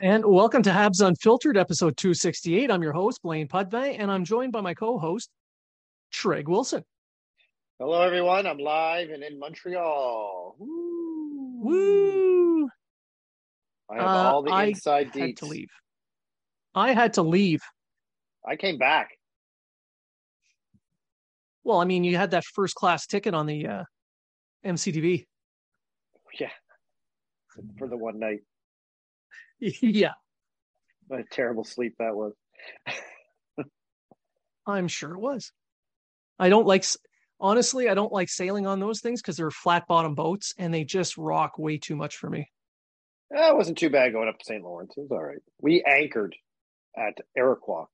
And welcome to Habs Unfiltered, episode 268. I'm your host, Blaine Pudvey, and I'm joined by my co host, Treg Wilson. Hello, everyone. I'm live and in Montreal. Woo! Woo! I have all the Uh, I inside had deets. to leave. I had to leave. I came back. Well, I mean, you had that first class ticket on the uh, MCDB. Yeah. For the one night. yeah, What a terrible sleep that was. I'm sure it was. I don't like, honestly, I don't like sailing on those things because they're flat bottom boats and they just rock way too much for me. Eh, It wasn't too bad going up to St. Lawrence. It was all right. We anchored at Iroquois.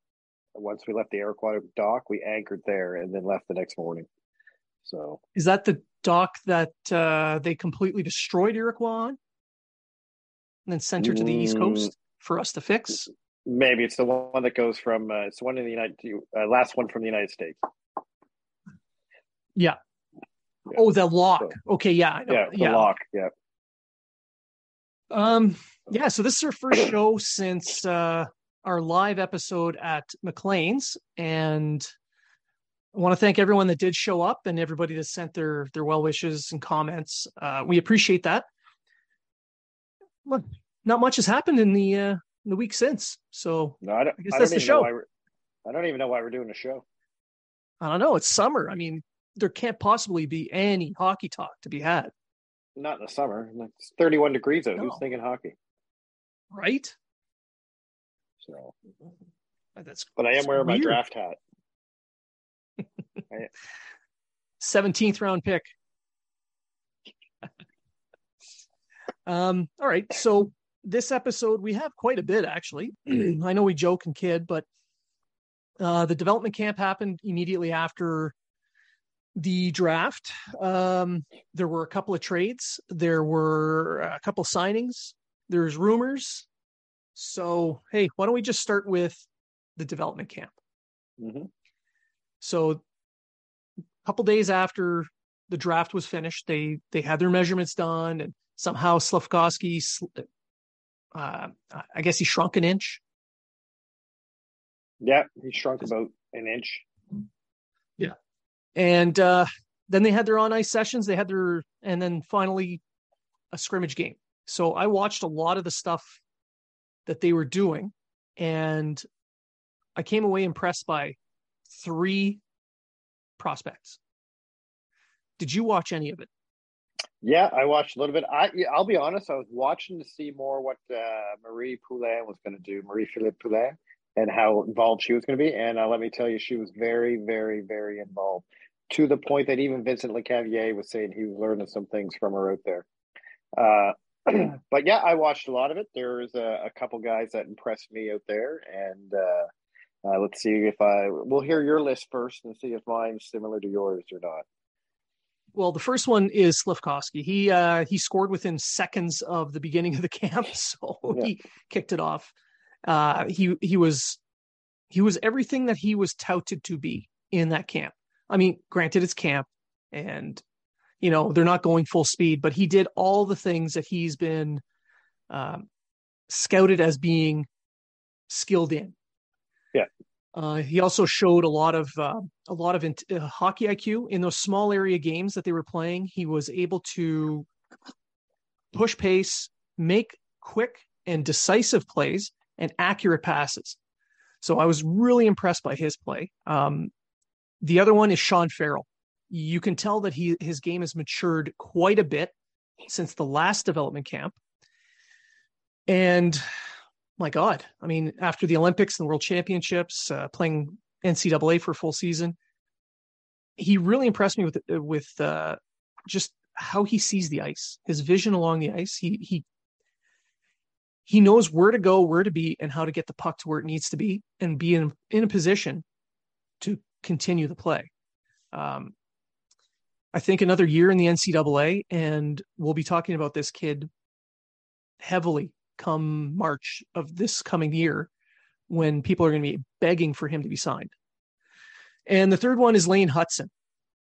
Once we left the Iroquois dock, we anchored there and then left the next morning. So Is that the dock that uh, they completely destroyed Iroquois on? And then sent her to the East Mm. Coast for us to fix? maybe it's the one that goes from uh, it's the one in the United uh, last one from the United States. Yeah. Yeah. Oh, the lock. So- Okay, yeah. Yeah, the lock. Yeah. Um, yeah, so this is our first show since uh, our live episode at McLean's, and I want to thank everyone that did show up and everybody that sent their their well wishes and comments. Uh, we appreciate that. Look, not much has happened in the uh, in the week since, so No, I don't. I guess I that's don't the even know show. why we're, I don't even know why we're doing a show. I don't know. It's summer. I mean, there can't possibly be any hockey talk to be had, Not in the summer. It's 31 degrees out. Who's thinking hockey? right? So, That's but I am wearing my draft hat. seventeenth round pick. Um, all right. So this episode we have quite a bit actually. I know we joke and kid, but uh, the development camp happened immediately after the draft. Um, there were a couple of trades. There were a couple signings. There's rumors. So hey, why don't we just start with the development camp? hmm So a couple days after the draft was finished, they they had their measurements done, and somehow Slafkovsky, uh, I guess he shrunk an inch. Yeah, he shrunk about an inch. Yeah, and uh, then they had their on ice sessions. They had their, and then finally a scrimmage game. So I watched a lot of the stuff that they were doing, and I came away impressed by three prospects. Did you watch any of it? Yeah, I watched a little bit. I I'll be honest. I was watching to see more what uh, Marie Poulin was going to do, Marie Philip Poulin, and how involved she was going to be. And uh, let me tell you, she was very, very, very involved to the point that even Vincent Lecavalier was saying he was learning some things from her out there. Uh, but yeah, I watched a lot of it. There's a, a couple guys that impressed me out there, and uh, uh, let's see if I we'll hear your list first and see if mine's similar to yours or not. Well, the first one is Slafkovsky. He uh, he scored within seconds of the beginning of the camp, so Yeah. he kicked it off. Uh, he he was he was everything that he was touted to be in that camp. I mean, granted, it's camp, and you know they're not going full speed, but he did all the things that he's been um, scouted as being skilled in. Uh, he also showed a lot of uh, a lot of uh, hockey IQ in those small area games that they were playing. He was able to push pace, make quick and decisive plays, and accurate passes. So I was really impressed by his play. Um, the other one is Sean Farrell. You can tell that he his game has matured quite a bit since the last development camp. And my God, I mean, after the Olympics and the World Championships, uh, playing NCAA for a full season, he really impressed me with with uh, just how he sees the ice, his vision along the ice. He he he knows where to go, where to be, and how to get the puck to where it needs to be, and be in in a position to continue the play. Um, I think another year in the NCAA, and we'll be talking about this kid heavily come March of this coming year when people are going to be begging for him to be signed. And the third one is Lane Hutson.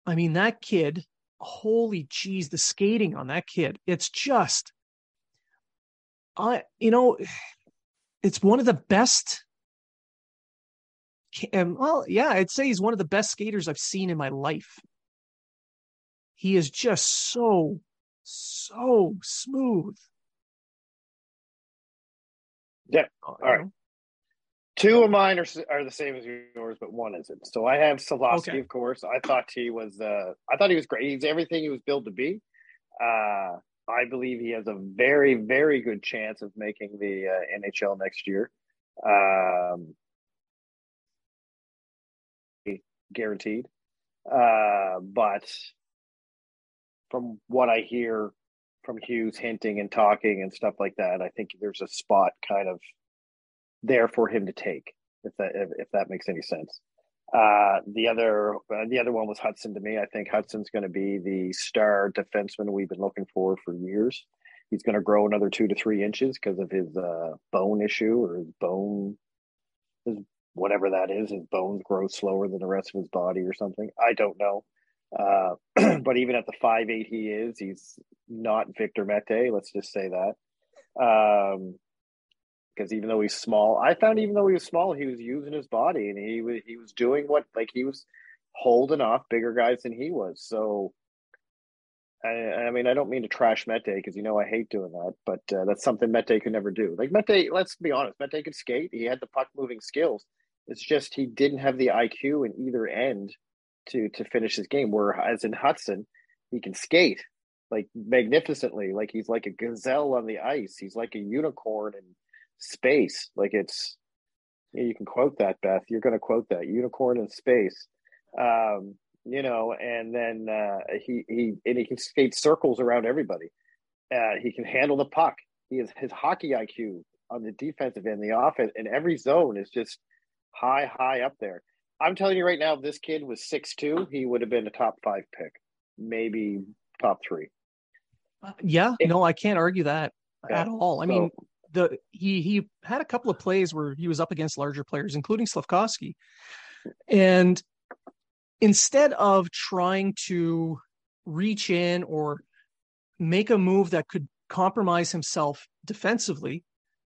I mean, that kid, holy jeez, the skating on that kid, it's just, I, you know, it's one of the best. And um, well, yeah, I'd say he's one of the best skaters I've seen in my life. He is just so, so smooth. Yeah. All right. Two of mine are, are the same as yours, but one isn't. So I have Slafkovsky, okay. of course. I thought he was uh, I thought he was great. He's everything he was built to be. Uh, I believe he has a very, very good chance of making the uh, NHL next year. Um, guaranteed. Uh, but from what I hear from Hughes hinting and talking and stuff like that, I think there's a spot kind of there for him to take, if that if, if that makes any sense. Uh, the other uh, the other one was Hutson to me. I think Hutson's going to be the star defenseman we've been looking for for years. He's going to grow another two to three inches because of his uh, bone issue or his bone, his whatever that is. His bones grow slower than the rest of his body or something. I don't know. Uh, but even at the five eight he is, he's not Victor Mete. Let's just say that. Um, because even though he's small, I found even though he was small, he was using his body and he was he was doing what like he was holding off bigger guys than he was. So, I, I mean, I don't mean to trash Mete because you know I hate doing that, but uh, that's something Mete could never do. Like Mete, let's be honest, Mete could skate. He had the puck moving skills. It's just he didn't have the IQ in either end to to finish his game. Whereas in Hutson, he can skate like magnificently, like he's like a gazelle on the ice. He's like a unicorn in space. Like it's you can quote that, Beth. You're going to quote that unicorn in space. Um, you know, and then uh, he he and he can skate circles around everybody. Uh, he can handle the puck. He has his hockey IQ on the defensive end, the offense, and every zone is just high, high up there. I'm telling you right now, if this kid was six two, he would have been a top five pick, maybe top three. Uh, yeah, if, no, I can't argue that yeah, at all. I so, mean, the he he had a couple of plays where he was up against larger players, including Slafkovsky, and instead of trying to reach in or make a move that could compromise himself defensively,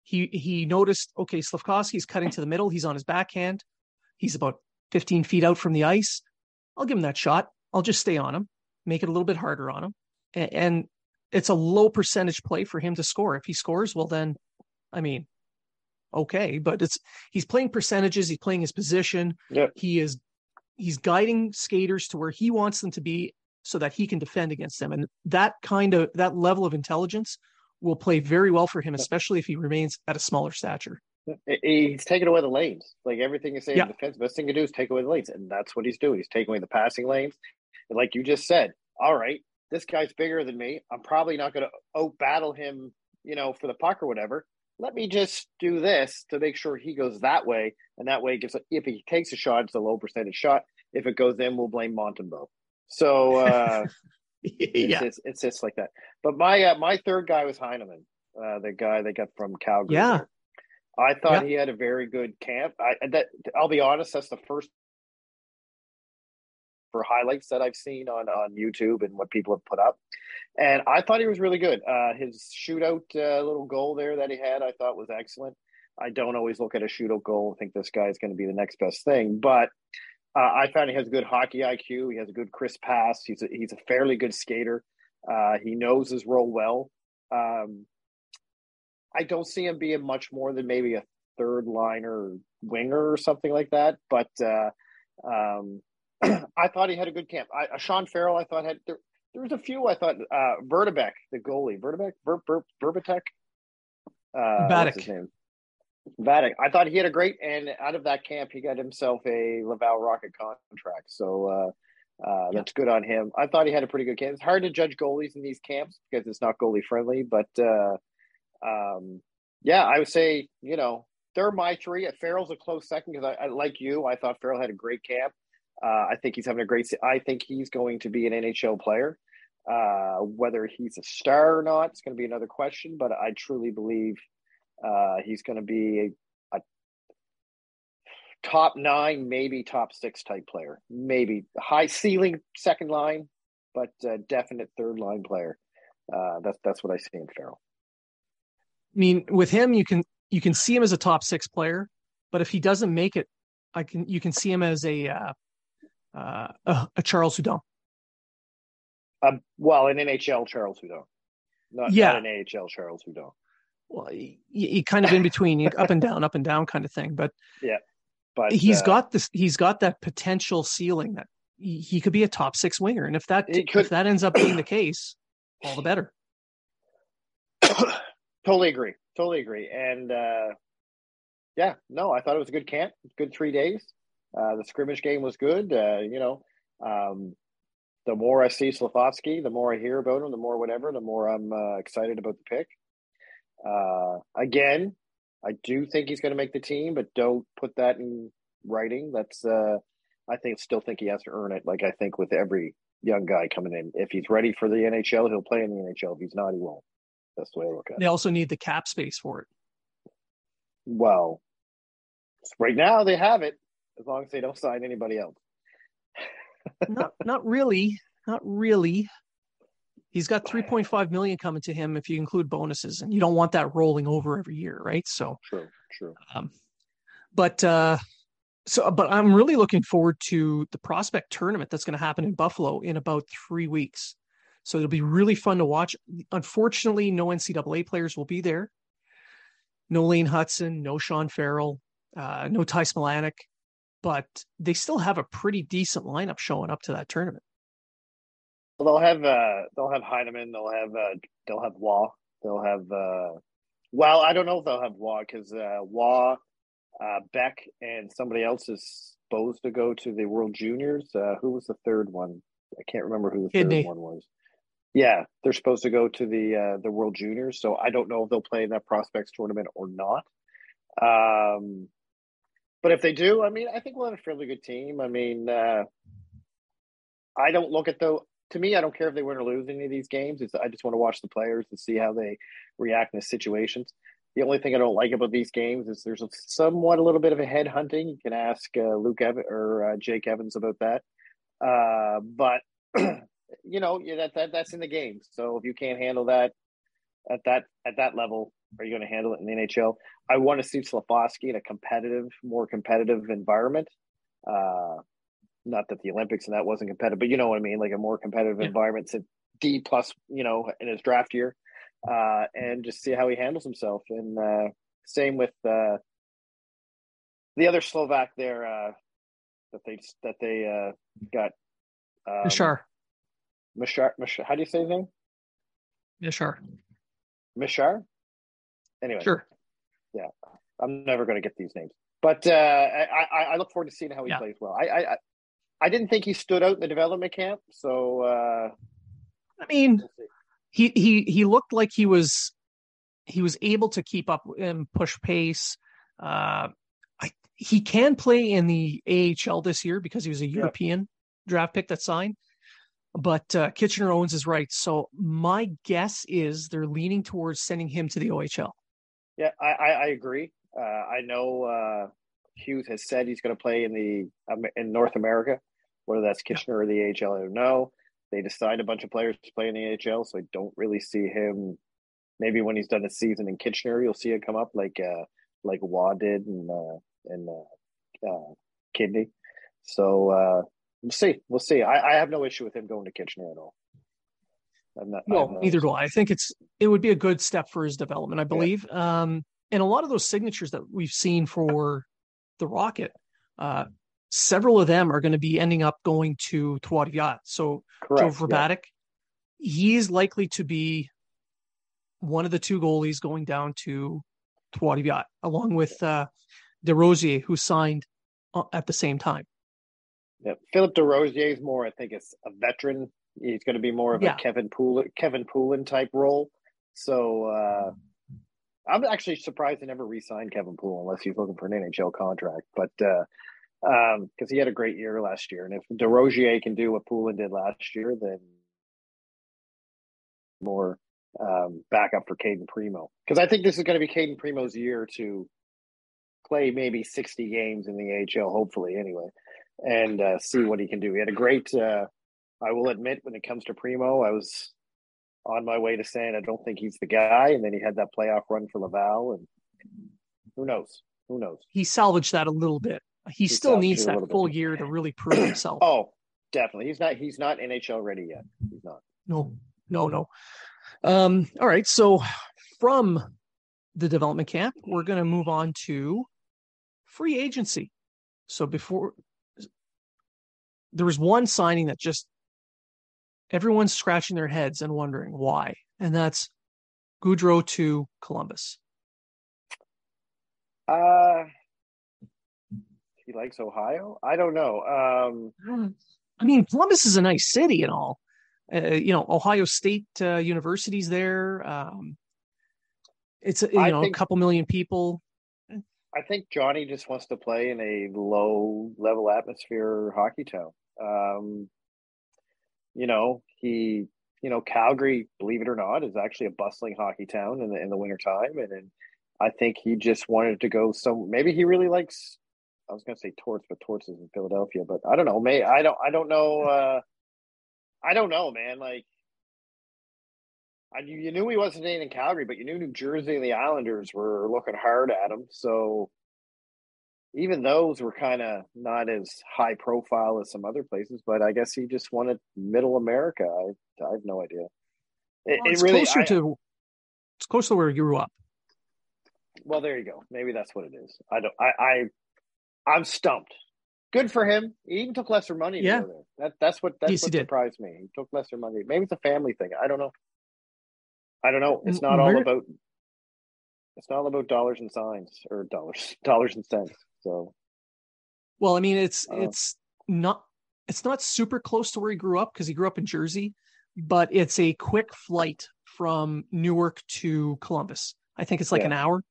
he he noticed okay, Slafkovsky's cutting to the middle. He's on his backhand. He's about 15 feet out from the ice, I'll give him that shot. I'll just stay on him, make it a little bit harder on him. And, it's a low percentage play for him to score. If he scores, well, then, I mean, okay, but it's he's playing percentages, he's playing his position. Yep. He is he's guiding skaters to where he wants them to be so that he can defend against them. And that kind of that level of intelligence will play very well for him, especially if he remains at a smaller stature. He's taking away the lanes. Like everything you say yeah. defense, best thing to do is take away the lanes, and that's what he's doing. He's taking away the passing lanes. And like you just said, all right, this guy's bigger than me. I'm probably not going to out battle him, you know, for the puck or whatever. Let me just do this to make sure he goes that way, and that way, gives if he takes a shot, it's a low percentage shot. If it goes in, we'll blame Montembeault. So uh, yeah, it's, it's, it's, just like that. But my uh, my third guy was Heineman, uh, the guy they got from Calgary. Yeah. There. I thought yeah. he had a very good camp. I that I'll be honest, that's the first for highlights that I've seen on on YouTube and what people have put up, and I thought he was really good. Uh, his shootout uh, little goal there that he had, I thought was excellent. I don't always look at a shootout goal and think this guy is going to be the next best thing, but uh, I found he has good hockey IQ. He has a good crisp pass. He's a, he's a fairly good skater. Uh, he knows his role well. Um, I don't see him being much more than maybe a third liner winger or something like that. But uh, um, I thought he had a good camp. I, uh, Sean Farrell, I thought had there, there was a few. I thought uh, Vertebeck, the goalie, Vertebeck, Ver, Ver, Verbetek, uh, his name? Vatic. I thought he had a great, and out of that camp, he got himself a Laval Rocket contract. So uh, uh, that's good on him. I thought he had a pretty good camp. It's hard to judge goalies in these camps because it's not goalie friendly, but uh, um, yeah, I would say you know they're my three. Farrell's a close second because I, I, like you. I thought Farrell had a great camp. Uh, I think he's having a great. I think he's going to be an NHL player. Uh, whether he's a star or not, it's going to be another question. But I truly believe uh, he's going to be a, a, top nine, maybe top six type player. Maybe high ceiling second line, but definite third line player. Uh, that's that's what I see in Farrell. I mean, with him, you can you can see him as a top six player, but if he doesn't make it, I can you can see him as a uh, uh, a, a, Charles Hudon. Um, well, an NHL Charles Hudon, not, yeah. not an AHL Charles Hudon. Well, he, he kind of in between, up and down, up and down kind of thing. But yeah, but he's uh, got this. He's got that potential ceiling that he, he could be a top six winger, and if that if that ends up being the case, all the better. totally agree. Totally agree. And uh, yeah, no, I thought it was a good camp. Good three days. Uh, the scrimmage game was good. Uh, you know, um, the more I see Slafkovsky, the more I hear about him, the more whatever, the more I'm uh, excited about the pick. Uh, again, I do think he's going to make the team, but don't put that in writing. That's uh, I think still think he has to earn it. Like I think with every young guy coming in, if he's ready for the NHL, he'll play in the NHL. If he's not, he won't. That's the way I look at it. They also need the cap space for it. Well, right now they have it, as long as they don't sign anybody else. not, not really. Not really. He's got 3.5 million coming to him if you include bonuses, and you don't want that rolling over every year, right? So true, true. Um, but uh, so, but I'm really looking forward to the prospect tournament that's going to happen in Buffalo in about three weeks. So it'll be really fun to watch. Unfortunately, no NCAA players will be there. No Lane Hutson, no Sean Farrell, uh, no Ty Smilanic, but they still have a pretty decent lineup showing up to that tournament. Well, they'll have uh, they'll have Heineman, they'll have uh, they'll have Waugh, they'll have uh, well, I don't know if they'll have Waugh because uh, Waugh, uh, Beck, and somebody else is supposed to go to the World Juniors. Uh, who was the third one? I can't remember who the Kidney. third one was. Yeah, they're supposed to go to the uh, the World Juniors, so I don't know if they'll play in that prospects tournament or not. Um, but if they do, I mean, I think we'll have a fairly good team. I mean, uh, I don't look at the. To me, I don't care if they win or lose any of these games. It's, I just want to watch the players and see how they react in the situations. The only thing I don't like about these games is there's a, somewhat a little bit of a head hunting. You can ask uh, Luke Ev- or uh, Jake Evans about that. Uh, but you know, yeah, that, that that's in the game. So if you can't handle that at that at that level, are you going to handle it in the NHL? I want to see Slafkovsky in a competitive, more competitive environment. Uh, not that the Olympics and that wasn't competitive, but you know what I mean, like a more competitive yeah. environment. To D plus, you know, in his draft year, uh, and just see how he handles himself. And uh, same with uh, the other Slovak there uh, that they that they uh, got. Um, sure. Mishar, Mishar, how do you say his name? Mishar. Mishar? Anyway. Sure. Yeah. I'm never going to get these names. But uh, I, I look forward to seeing how he yeah. plays well. I, I I didn't think he stood out in the development camp. So uh, I mean, he he he looked like he was he was able to keep up and push pace. Uh, I, he can play in the AHL this year because he was a European yep. draft pick that signed. But uh, Kitchener Owens is right. So my guess is they're leaning towards sending him to the OHL. Yeah, I, I, I agree. Uh, I know uh, Hughes has said he's going to play in the um, in North America. Whether that's Kitchener or the AHL, I don't know. They decide a bunch of players to play in the AHL, so I don't really see him. Maybe when he's done a season in Kitchener, you'll see it come up like uh, like Waugh did and uh, and uh, uh, Kidney. So uh, we'll see. We'll see. I, I have no issue with him going to Kitchener at all. I'm not, well, no neither do I. I think it's it would be a good step for his development, I believe. Yeah. Um, and a lot of those signatures that we've seen for the Rocket, uh, several of them are going to be ending up going to Trois So Correct, Joe Vrbetic, yeah. he's likely to be one of the two goalies going down to Trois along with uh, DesRosiers, who signed uh, at the same time. Yeah, Philip DesRosiers is more, I think, it's a veteran. He's going to be more of yeah. a Kevin Poulin, Kevin Poulin type role. So uh, I'm actually surprised they never re-signed Kevin Poulin unless he's looking for an NHL contract. But because uh, um, he had a great year last year, and if DesRosiers can do what Poulin did last year, then more um, backup for Cayden Primeau. Because I think this is going to be Cayden Primeau's year to play maybe 60 games in the AHL, hopefully anyway, and uh, see what he can do. He had a great. Uh, I will admit, when it comes to Primeau, I was on my way to saying I don't think he's the guy, and then he had that playoff run for Laval, and who knows? Who knows? He salvaged that a little bit. He, he still needs that full bit. year to really prove himself. oh, definitely. He's not. He's not NHL ready yet. He's not. No, no, no. Um. All right. So from the development camp, we're going to move on to free agency. So before there was one signing that just everyone's scratching their heads and wondering why, and that's Gaudreau to Columbus. Uh, he likes Ohio. I don't know. Um, I mean, Columbus is a nice city and all. Uh, you know, Ohio State uh, University's there. Um, it's you know think, a couple million people. I think Johnny just wants to play in a low level atmosphere hockey town. Um, you know, he, you know, Calgary, believe it or not, is actually a bustling hockey town in the in the wintertime. And, and I think he just wanted to go some maybe he really likes I was gonna say Torts, but Torts is in Philadelphia. But I don't know. May I don't I don't know uh I don't know, man. Like I, you knew he wasn't in Calgary, but you knew New Jersey and the Islanders were looking hard at him. So even those were kind of not as high profile as some other places, but I guess he just wanted middle America. I, I have no idea. It, well, it's it really, closer I, to it's close to where you grew up. Well, there you go. Maybe that's what it is. I don't. I. I I'm stumped. Good for him. He even took lesser money yeah. there. That, that's what that's yes, what surprised me. He took lesser money. Maybe it's a family thing. I don't know. I don't know. It's not all about. It's not all about dollars and signs or dollars, dollars and cents. So, well, I mean, it's uh, it's not it's not super close to where he grew up because he grew up in Jersey, but it's a quick flight from Newark to Columbus. I think it's like yeah. an hour.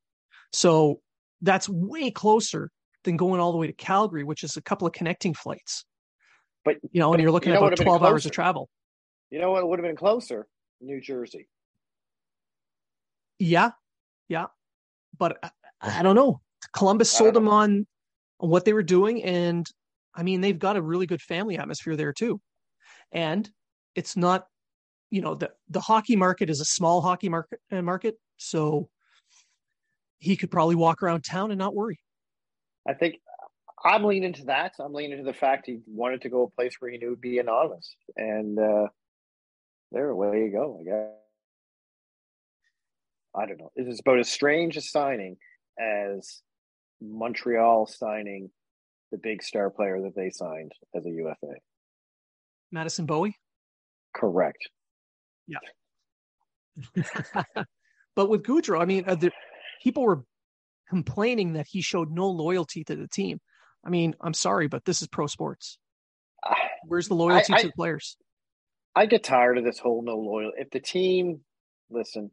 So that's way closer than going all the way to Calgary, which is a couple of connecting flights. But you know, and you're looking you know at about 12 hours of travel. You know what would have been closer? New Jersey. Yeah. Yeah. But I, I don't know. Columbus sold them on, on what they were doing, and I mean they've got a really good family atmosphere there too, and it's not, you know, the the hockey market is a small hockey market uh, market, so he could probably walk around town and not worry. I think I'm leaning to that. I'm leaning to the fact he wanted to go a place where he knew would be anonymous, and uh, there, away you go. I guess. I don't know. It's about as strange a signing as Montreal signing the big star player that they signed as a UFA. Madison Bowey? Correct. Yeah. but with Gaudreau, I mean, uh, the, people were complaining that he showed no loyalty to the team. I mean, I'm sorry, but this is pro sports. Where's the loyalty I, I, to the players? I get tired of this whole no loyalty. If the team, listen,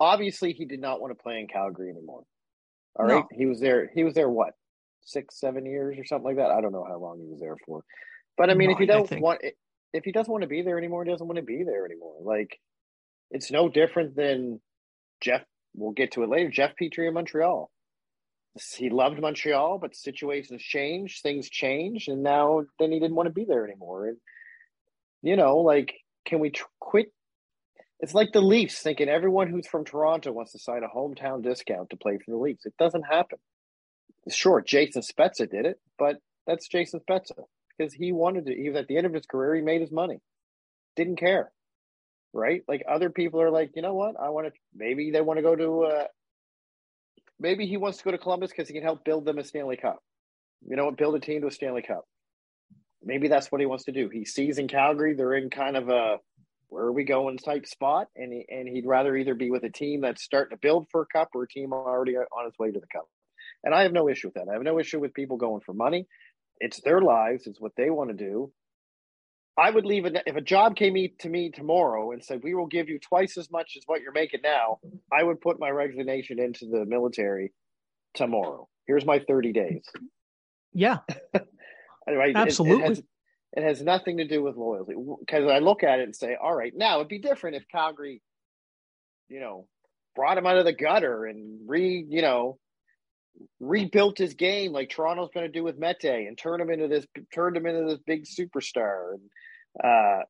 obviously he did not want to play in Calgary anymore. All right, no. he was there. He was there what six, seven years or something like that. I don't know how long he was there for, but I mean, if he doesn't want, if he doesn't want to be there anymore, he doesn't want to be there anymore. Like, it's no different than Jeff. We'll get to it later. Jeff Petry in Montreal. he loved Montreal, but situations changed, things changed, and now then he didn't want to be there anymore. And you know, like, can we tr- quit? It's like the Leafs thinking everyone who's from Toronto wants to sign a hometown discount to play for the Leafs. It doesn't happen. Sure, Jason Spezza did it, but that's Jason Spezza because he wanted to. He was at the end of his career. He made his money. Didn't care, right? Like other people are like, you know what? I want to. Maybe they want to go to. Uh, maybe he wants to go to Columbus because he can help build them a Stanley Cup. You know what? Build a team to a Stanley Cup. Maybe that's what he wants to do. He sees in Calgary they're in kind of a where are we going type spot, and he, and he'd rather either be with a team that's starting to build for a cup or a team already on its way to the cup. And I have no issue with that. I have no issue with people going for money. It's their lives. It's what they want to do. I would leave it if a job came to me tomorrow and said we will give you twice as much as what you're making now. I would put my resignation into the military tomorrow. Here's my 30 days. Yeah, anyway, absolutely. It, it, has, it has nothing to do with loyalty. Because I look at it and say, all right, now it'd be different if Calgary, you know, brought him out of the gutter and re, you know, rebuilt his game like Toronto's going to do with Mete and turn him into this turned him into this big superstar. And uh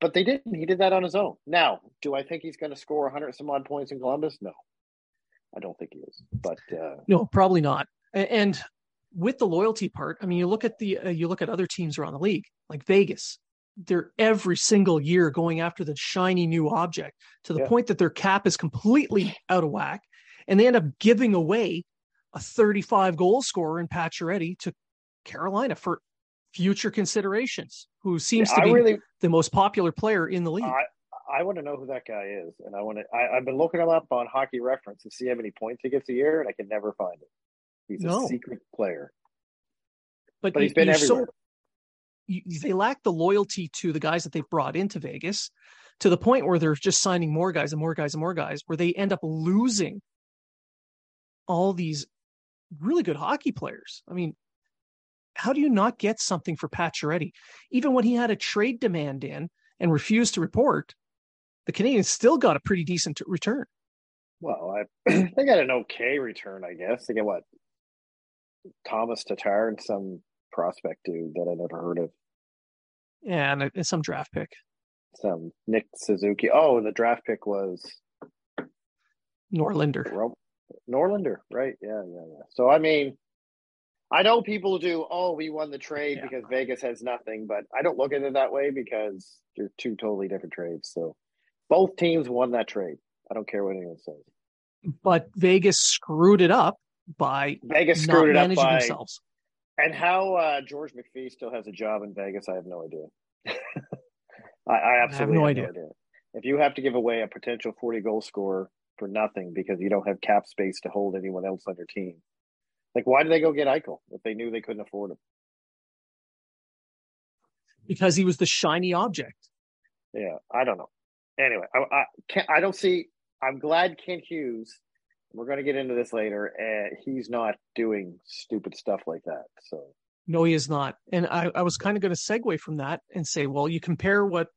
but they didn't. He did that on his own. Now do I think he's going to score 100 some odd points in Columbus? No. I don't think he is but uh no probably not. And with the loyalty part I mean you look at the uh, you look at other teams around the league like Vegas they're every single year going after the shiny new object to the yeah. point that their cap is completely out of whack and they end up giving away a 35 goal scorer in Pacioretty to Carolina for future considerations, who seems yeah, to be really, the most popular player in the league. I, I want to know who that guy is, and I want to. I, have been looking him up on Hockey Reference to see how many points he gets a year, and I can never find it. He's no. a secret player, but, but he's been everywhere. So, you, they lack the loyalty to the guys that they've brought into Vegas to the point where they're just signing more guys and more guys and more guys, where they end up losing all these really good hockey players. I mean, how do you not get something for Pacioretty? Even when he had a trade demand in and refused to report, the Canadiens still got a pretty decent return. Well, I, they got an okay return, I guess. They get what Tomas Tatar and some prospect dude that I never heard of. Yeah, and, and some draft pick. Some Nick Suzuki. Oh, the draft pick was Norlinder. Norlinder, right? Yeah, yeah, yeah. So I mean, I know people do. Oh, we won the trade yeah. because Vegas has nothing, but I don't look at it that way because they're two totally different trades. So both teams won that trade. I don't care what anyone says. But Vegas screwed it up by Vegas screwed it up by themselves. And how uh, George McPhee still has a job in Vegas, I have no idea. I, I, absolutely I have, no, have idea. no idea. If you have to give away a potential forty goal scorer for nothing because you don't have cap space to hold anyone else on your team. Like, why did they go get Eichel if they knew they couldn't afford him? Because he was the shiny object. Yeah, I don't know. Anyway, I, I can't. I don't see. I'm glad Kent Hughes. We're going to get into this later. and he's not doing stupid stuff like that. So no, he is not. And I, I was kind of going to segue from that and say, well, you compare what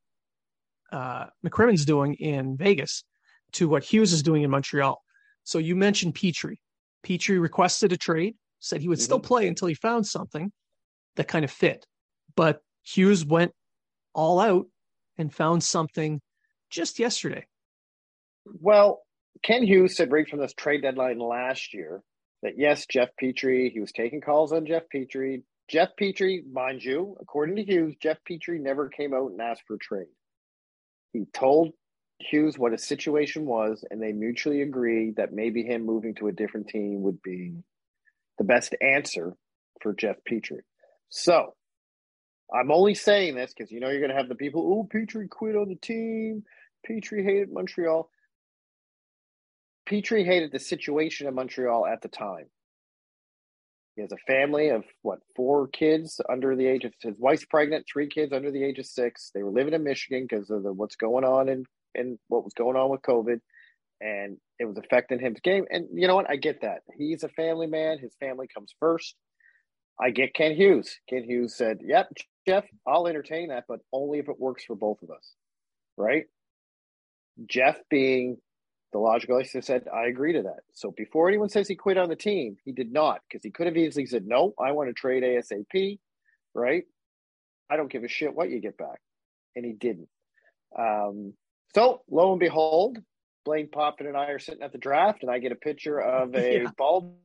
uh, McCrimmon's doing in Vegas to what Hughes is doing in Montreal. So you mentioned Petry. Petry requested a trade, said he would mm-hmm. still play until he found something that kind of fit. But Hughes went all out and found something just yesterday. Well, Kent Hughes said right from this trade deadline last year that yes, Jeff Petry, he was taking calls on Jeff Petry. Jeff Petry, mind you, according to Hughes, Jeff Petry never came out and asked for trade. He told Hughes what his situation was, and they mutually agreed that maybe him moving to a different team would be the best answer for Jeff Petry. So I'm only saying this because you know you're going to have the people, oh, Petry quit on the team. Petry hated Montreal. Petry hated the situation in Montreal at the time. He has a family of what four kids under the age of his wife's pregnant, three kids under the age of six. They were living in Michigan because of the, what's going on in and what was going on with COVID, and it was affecting his game. And you know what? I get that. He's a family man. His family comes first. I get Kent Hughes. Kent Hughes said, "Yep, Jeff, I'll entertain that, but only if it works for both of us." Right? Jeff being the logical I said, I agree to that. So before anyone says he quit on the team, he did not because he could have easily said, no, I want to trade ASAP, right? I don't give a shit what you get back. And he didn't. Um, so lo and behold, Blaine Poppin and I are sitting at the draft, and I get a picture of a yeah. ball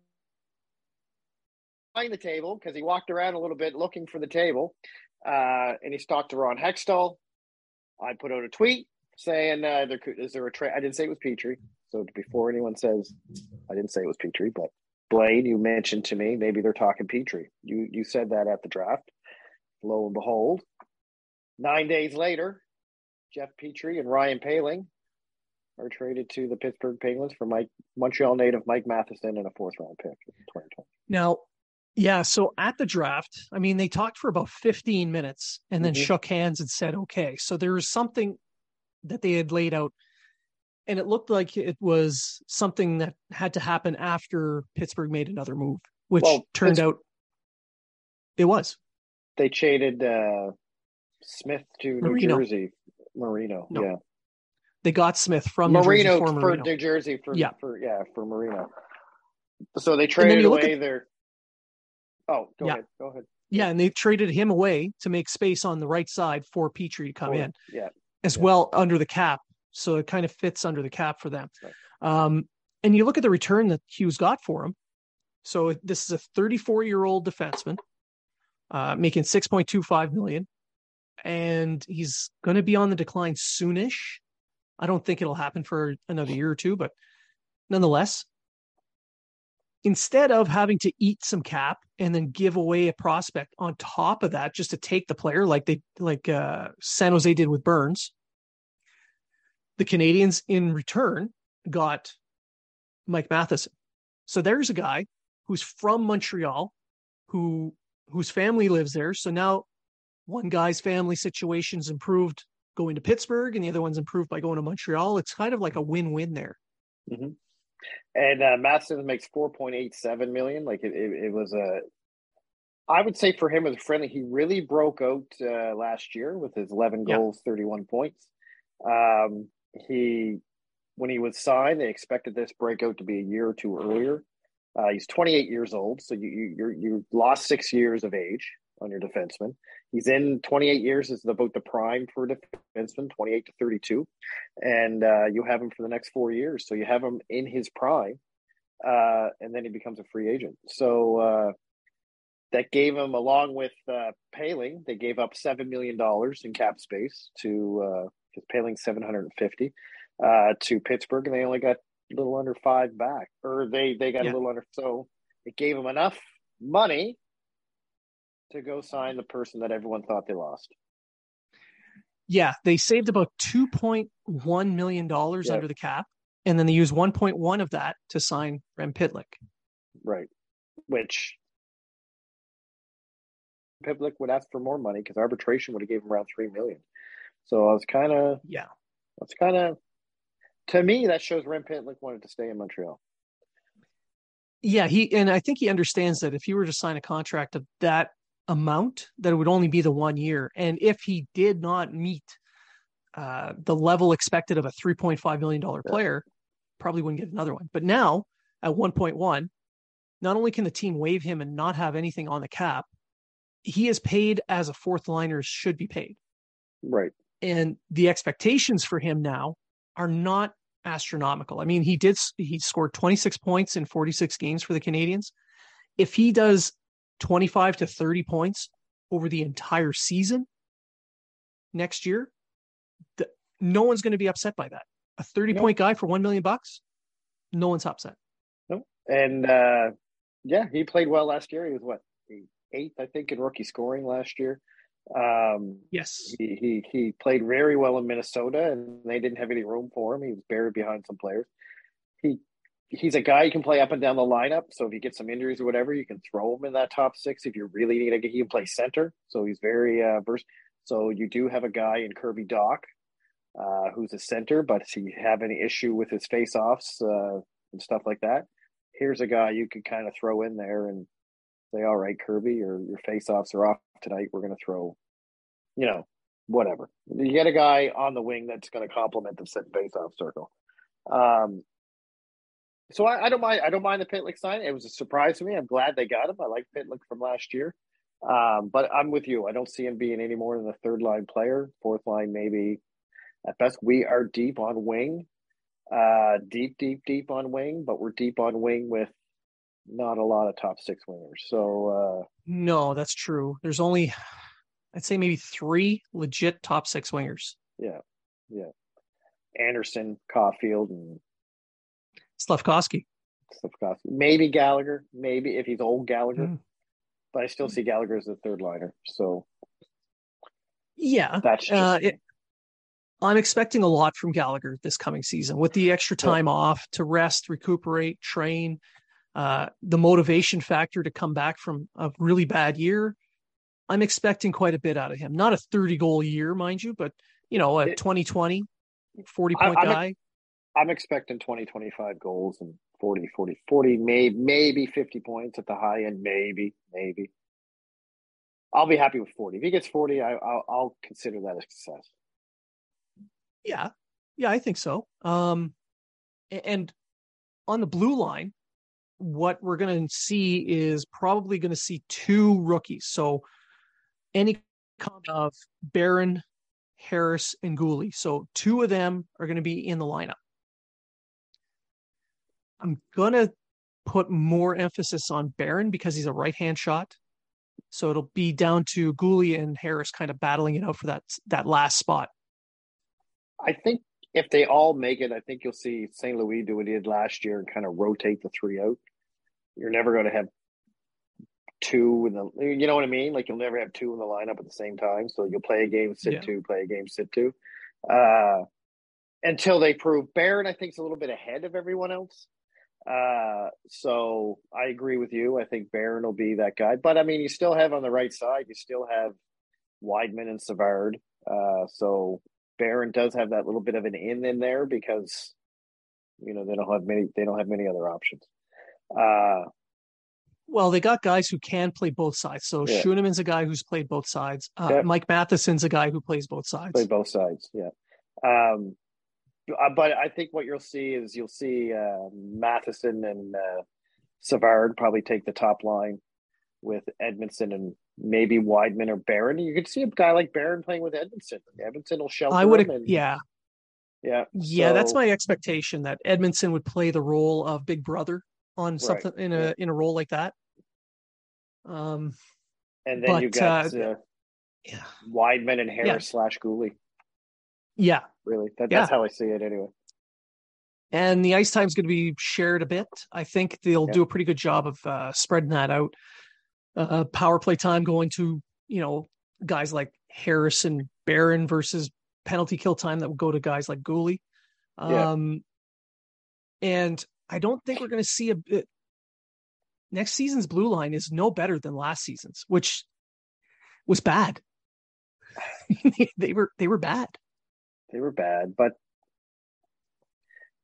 behind the table because he walked around a little bit looking for the table. Uh, and he's talked to Ron Hextall. I put out a tweet saying, uh, there could, "Is there a trade?" I didn't say it was Petry. So before anyone says, I didn't say it was Petry, but Blaine, you mentioned to me maybe they're talking Petry. You you said that at the draft. Lo and behold, nine days later, Jeff Petry and Ryan Poehling are traded to the Pittsburgh Penguins for Mike Montreal native Mike Matheson and a fourth round pick in 2020. Now, yeah, so at the draft, I mean, they talked for about 15 minutes and then mm-hmm. shook hands and said, okay. So there was something that they had laid out, and it looked like it was something that had to happen after Pittsburgh made another move, which well, turned out it was. They traded uh, Smith to New Jersey. Marino, no. yeah. They got Smith from Marino New for, Marino. New Jersey for yeah for yeah for Marino. So they traded away at, their. Oh, go yeah. ahead. Go ahead. Yeah, and they traded him away to make space on the right side for Petry to come in. Yeah. As yeah. well under the cap, so it kind of fits under the cap for them. Right. Um, and you look at the return that Hughes got for him. So this is a 34 year old defenseman, uh, making 6.25 million, and he's going to be on the decline soonish. I don't think it'll happen for another year or two, but nonetheless, instead of having to eat some cap and then give away a prospect on top of that just to take the player like they like uh, San Jose did with Burns, the Canadiens in return got Mike Matheson. So there's a guy who's from Montreal, who whose family lives there. So now one guy's family situation's improved going to Pittsburgh and the other one's improved by going to Montreal. It's kind of like a win-win there. Mm-hmm. And uh, makes four point eight seven million. Like it, it, it, was a, I would say for him as a friendly, he really broke out uh, last year with his eleven goals, thirty one points. Um, he when he was signed, they expected this breakout to be a year or two earlier. Uh, he's 28 years old, so you you you lost six years of age on your defenseman. He's in 28 years is about the prime for a defenseman, 28 to 32, and uh, you have him for the next four years. So you have him in his prime, uh, and then he becomes a free agent. So uh, that gave him, along with uh, Poehling, they gave up seven million dollars in cap space to because uh, Poehling 750 uh, to Pittsburgh, and they only got a little under five back, or they they got yeah. a little under. So it gave him enough money to go sign the person that everyone thought they lost. Yeah, they saved about two point one million dollars yep. under the cap, and then they used one point one of that to sign Rem Pitlick. Right, which Pitlick would ask for more money because arbitration would have gave him around three million. So I was kind of yeah, that's kind of to me that shows Rem Pitlick wanted to stay in Montreal. Yeah, he and I think he understands that if he were to sign a contract of that amount that it would only be the one year. And if he did not meet uh, the level expected of a 3.5 million dollar player probably wouldn't get another one. But now at 1.1 not only can the team waive him and not have anything on the cap he is paid as a fourth liner should be paid. Right. And the expectations for him now are not astronomical. I mean he did he scored 26 points in 46 games for the Canadiens. if he does 25 to 30 points over the entire season next year, the, no one's going to be upset by that. A 30 point guy for 1 million bucks, no one's upset. No. And uh, yeah, he played well last year. He was what, eighth, I think, in rookie scoring last year. Um, yes. He, he, he played very well in Minnesota and they didn't have any room for him. He was buried behind some players. He he's a guy you can play up and down the lineup. So if you get some injuries or whatever, you can throw him in that top six. If you really need a, he can play center. So he's very uh, versatile. So you do have a guy in Kirby Dach, uh, who's a center, but you have any issue with his face-offs uh, and stuff like that, here's a guy you could kind of throw in there and say, all right, Kirby, your your face-offs are off tonight. We're going to throw, you know, whatever. You get a guy on the wing that's going to complement the set face-off circle. Um, so I, I, don't mind. I don't mind the Pitlick sign. It was a surprise to me. I'm glad they got him. I like Pitlick from last year. Um, but I'm with you. I don't see him being any more than a third line player. Fourth line, maybe at best. We are deep on wing, uh, deep, deep, deep on wing, but we're deep on wing with not a lot of top six wingers. So uh, no, that's true. There's only, I'd say maybe three legit top six wingers. Yeah, yeah. Anderson, Caufield, and Slafkovsky. Slafkovsky. Maybe Gallagher. Maybe if he's old Gallagher. Mm. But I still see Gallagher as the third liner. So yeah, that's just... uh, it, I'm expecting a lot from Gallagher this coming season with the extra time yeah. off to rest, recuperate, train, uh, the motivation factor to come back from a really bad year. I'm expecting quite a bit out of him. Not a 30 goal year, mind you, but you know, a 2020 40 point I, guy. I'm expecting 20, 25 goals and 40, 40, 40, maybe, maybe 50 points at the high end. Maybe, maybe. I'll be happy with 40. If he gets 40, I, I'll, I'll consider that a success. Yeah. Yeah, I think so. Um, and on the blue line, what we're going to see is probably going to see two rookies. So any kind of Barron, Harris, and Guhle. So two of them are going to be in the lineup. I'm going to put more emphasis on Barron because he's a right hand shot. So it'll be down to Guhle and Harris kind of battling it out for that that last spot. I think if they all make it, I think you'll see St. Louis do what he did last year and kind of rotate the three out. You're never going to have two in the, you know what I mean? Like you'll never have two in the lineup at the same time. So you'll play a game, sit yeah. two, play a game, sit two, uh, until they prove Barron. I think is a little bit ahead of everyone else. Uh, so I agree with you. I think Barron will be that guy. But I mean, you still have on the right side, you still have Wideman and Savard. Uh, so Barron does have that little bit of an in in there because you know they don't have many they don't have many other options. Uh, well, they got guys who can play both sides. So yeah. A guy who's played both sides. Uh, yeah. Mike Matheson's a guy who plays both sides. Play both sides, yeah. Um, but I think what you'll see is you'll see uh, Matheson and uh, Savard probably take the top line with Edmundson and maybe Wideman or Barron. You could see a guy like Barron playing with Edmondson. Edmundson will shelter. I would, and, yeah, yeah, yeah. So, that's my expectation that Edmundson would play the role of Big Brother on something right. in a in a role like that. Um, and then but, you got uh, uh, yeah. Wideman and Harris yeah. slash Guhle. Yeah, really. That, that's yeah. how I see it anyway. And the ice time is going to be shared a bit. I think they'll yeah. do a pretty good job of uh, spreading that out. Uh, power play time going to you know guys like Harrison Barron versus penalty kill time that will go to guys like Guhle. Um, yeah. And I don't think we're going to see a bit. Next season's blue line is no better than last season's, which was bad. they were they were bad. They were bad, but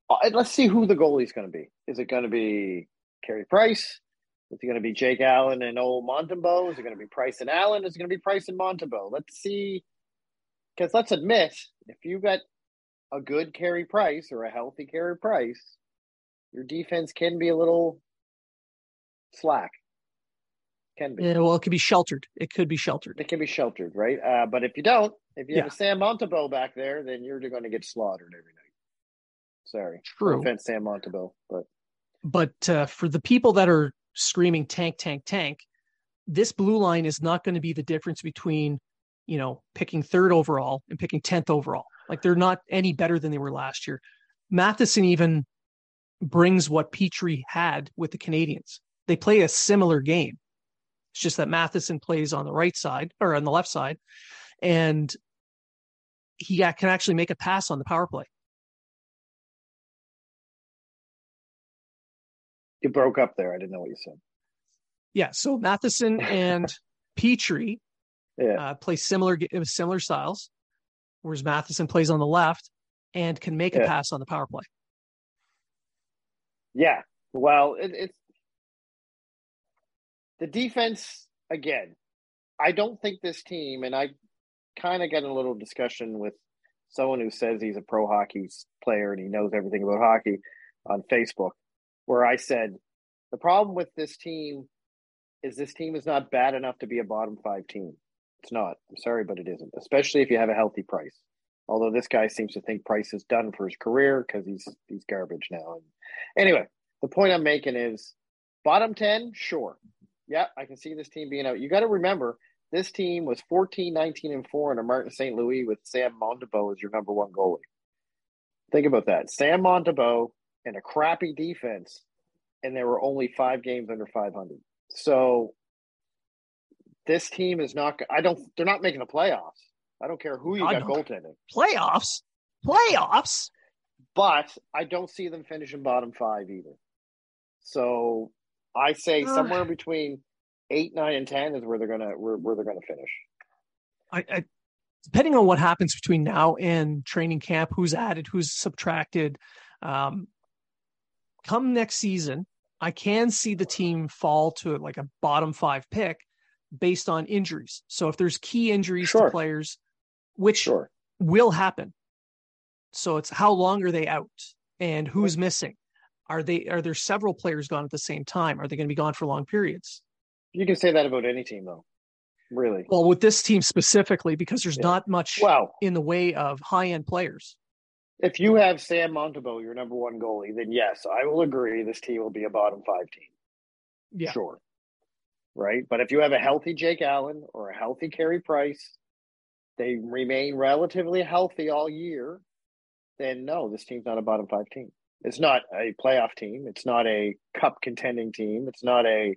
uh, let's see who the goalie's going to be. Is it going to be Carey Price? Is it going to be Jake Allen and old Montembeault? Is it going to be Price and Allen? Is it going to be Price and Montembeault? Let's see. Because let's admit, if you got a good Carey Price or a healthy Carey Price, your defense can be a little slack. Can be. Yeah, well, it could be sheltered. It could be sheltered. It can be sheltered, right? Uh, but if you don't, if you yeah. have a Sam Montembeault back there, then you're going to get slaughtered every night. Sorry, true. No offense, Sam Montembeault, but but uh, for the people that are screaming tank, tank, tank, this blue line is not going to be the difference between you know picking third overall and picking tenth overall. Like they're not any better than they were last year. Matheson even brings what Petry had with the Canadiens. They play a similar game. It's just that Matheson plays on the right side or on the left side, and he can actually make a pass on the power play. You broke up there. I didn't know what you said. Yeah, so Matheson and Petry yeah. uh, play similar similar styles, whereas Matheson plays on the left and can make yeah. a pass on the power play. Yeah. Well, it, it's the defense again. I don't think this team, and I kind of got in a little discussion with someone who says he's a pro hockey player and he knows everything about hockey on Facebook, where I said the problem with this team is this team is not bad enough to be a bottom five team. It's not. I'm sorry, but it isn't. Especially if you have a healthy Price. Although this guy seems to think Price is done for his career because he's he's garbage now. And anyway, the point I'm making is bottom ten, sure. Yeah, I can see this team being out. You got to remember this team was 14, 19, and 4 under Martin St. Louis with Sam Montembeault as your number one goalie. Think about that. Sam Montembeault and a crappy defense, and there were only five games under 500. So this team is not. I don't. They're not making the playoffs. I don't care who you got goaltending. Playoffs, playoffs. But I don't see them finishing bottom five either. So I say somewhere between eight, nine, and ten is where they're gonna where, where they're gonna finish. I, I depending on what happens between now and training camp, who's added, who's subtracted. Um, come next season, I can see the team fall to like a bottom five pick based on injuries. So if there's key injuries sure. to players, which sure. will happen. So it's how long are they out and who's missing? Are they are there several players gone at the same time? Are they going to be gone for long periods? You can say that about any team though. Really? Well, with this team specifically because there's yeah. not much well, in the way of high-end players. If you have Sam Montembeault, your number one goalie, then yes, I will agree this team will be a bottom five team. Yeah. Sure. Right. But if you have a healthy Jake Allen or a healthy Carey Price, they remain relatively healthy all year, then no, this team's not a bottom five team. It's not a playoff team. It's not a cup contending team. It's not a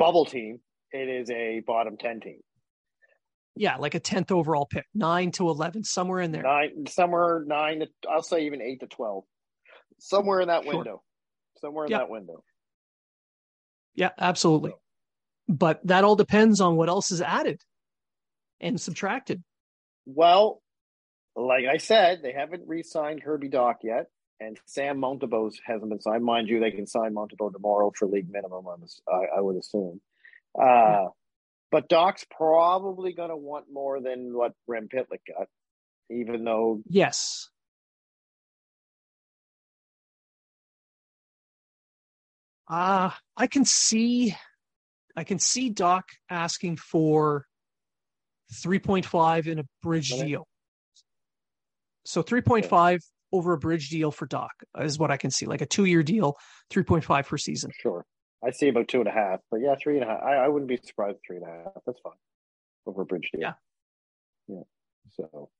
bubble team. It is a bottom 10 team. Yeah, like a 10th overall pick, 9 to 11, somewhere in there. Nine, somewhere 9 to, I'll say even 8 to 12. Somewhere in that sure. window. Somewhere in yep. that window. Yeah, absolutely. But that all depends on what else is added and subtracted. Well, like I said, they haven't re-signed Kirby Dach yet, and Sam Montembeault hasn't been signed. Mind you, they can sign Montembeault tomorrow for league minimum. I, I would assume. Uh, yeah. But Dach's probably going to want more than what Rem Pitlick got, even though. Yes. Uh, I can see, I can see Dach asking for 3.5 in a bridge deal. So 3.5 over a bridge deal for Dach is what I can see, like a two year deal, 3.5 per season. Sure. I see about two and a half, but yeah, three and a half. I, I wouldn't be surprised three and a half. That's fine over a bridge deal. Yeah. Yeah. So.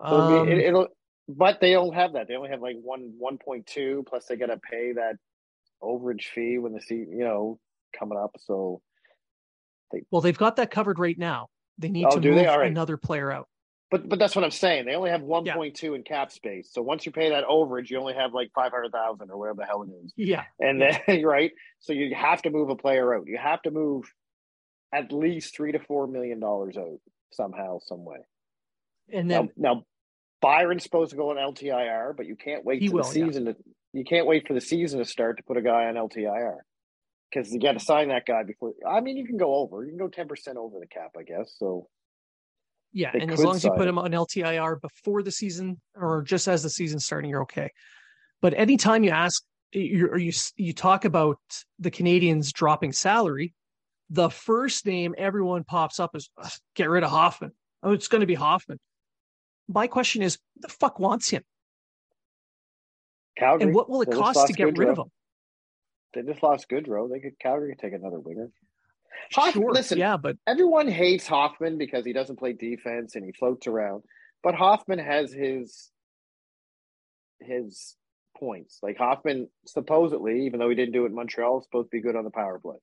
Um, it, will but they don't have that. They only have like one one point two. Plus, they got to pay that overage fee when the seat, you know, coming up. So. They, well, they've got that covered right now. They need oh, to move right. another player out. But but that's what I'm saying. They only have 1.2 yeah. in cap space. So once you pay that overage, you only have like 500,000 or whatever the hell it is. Yeah. And then right, so you have to move a player out. You have to move at least three to four million dollars out somehow, some way. And then now, now Byron's supposed to go on LTIR, but you can't wait for the season yeah. to you can't wait for the season to start to put a guy on LTIR because you got to sign that guy before. I mean, you can go over. You can go ten percent over the cap, I guess. So yeah, and as long as you put him on LTIR before the season or just as the season starting, you're okay. But anytime you ask you or you you talk about the Canadiens dropping salary, the first name everyone pops up is get rid of Hoffman. Oh, it's going to be Hoffman. My question is, the fuck wants him? Calgary. And what will it cost to get Gaudreau. rid of him? They just lost Gaudreau. They could Calgary could take another winger. Hoffman, sure, listen, yeah, but everyone hates Hoffman because he doesn't play defense and he floats around. But Hoffman has his his points. Like Hoffman, supposedly, even though he didn't do it in Montreal, supposed to be good on the power play.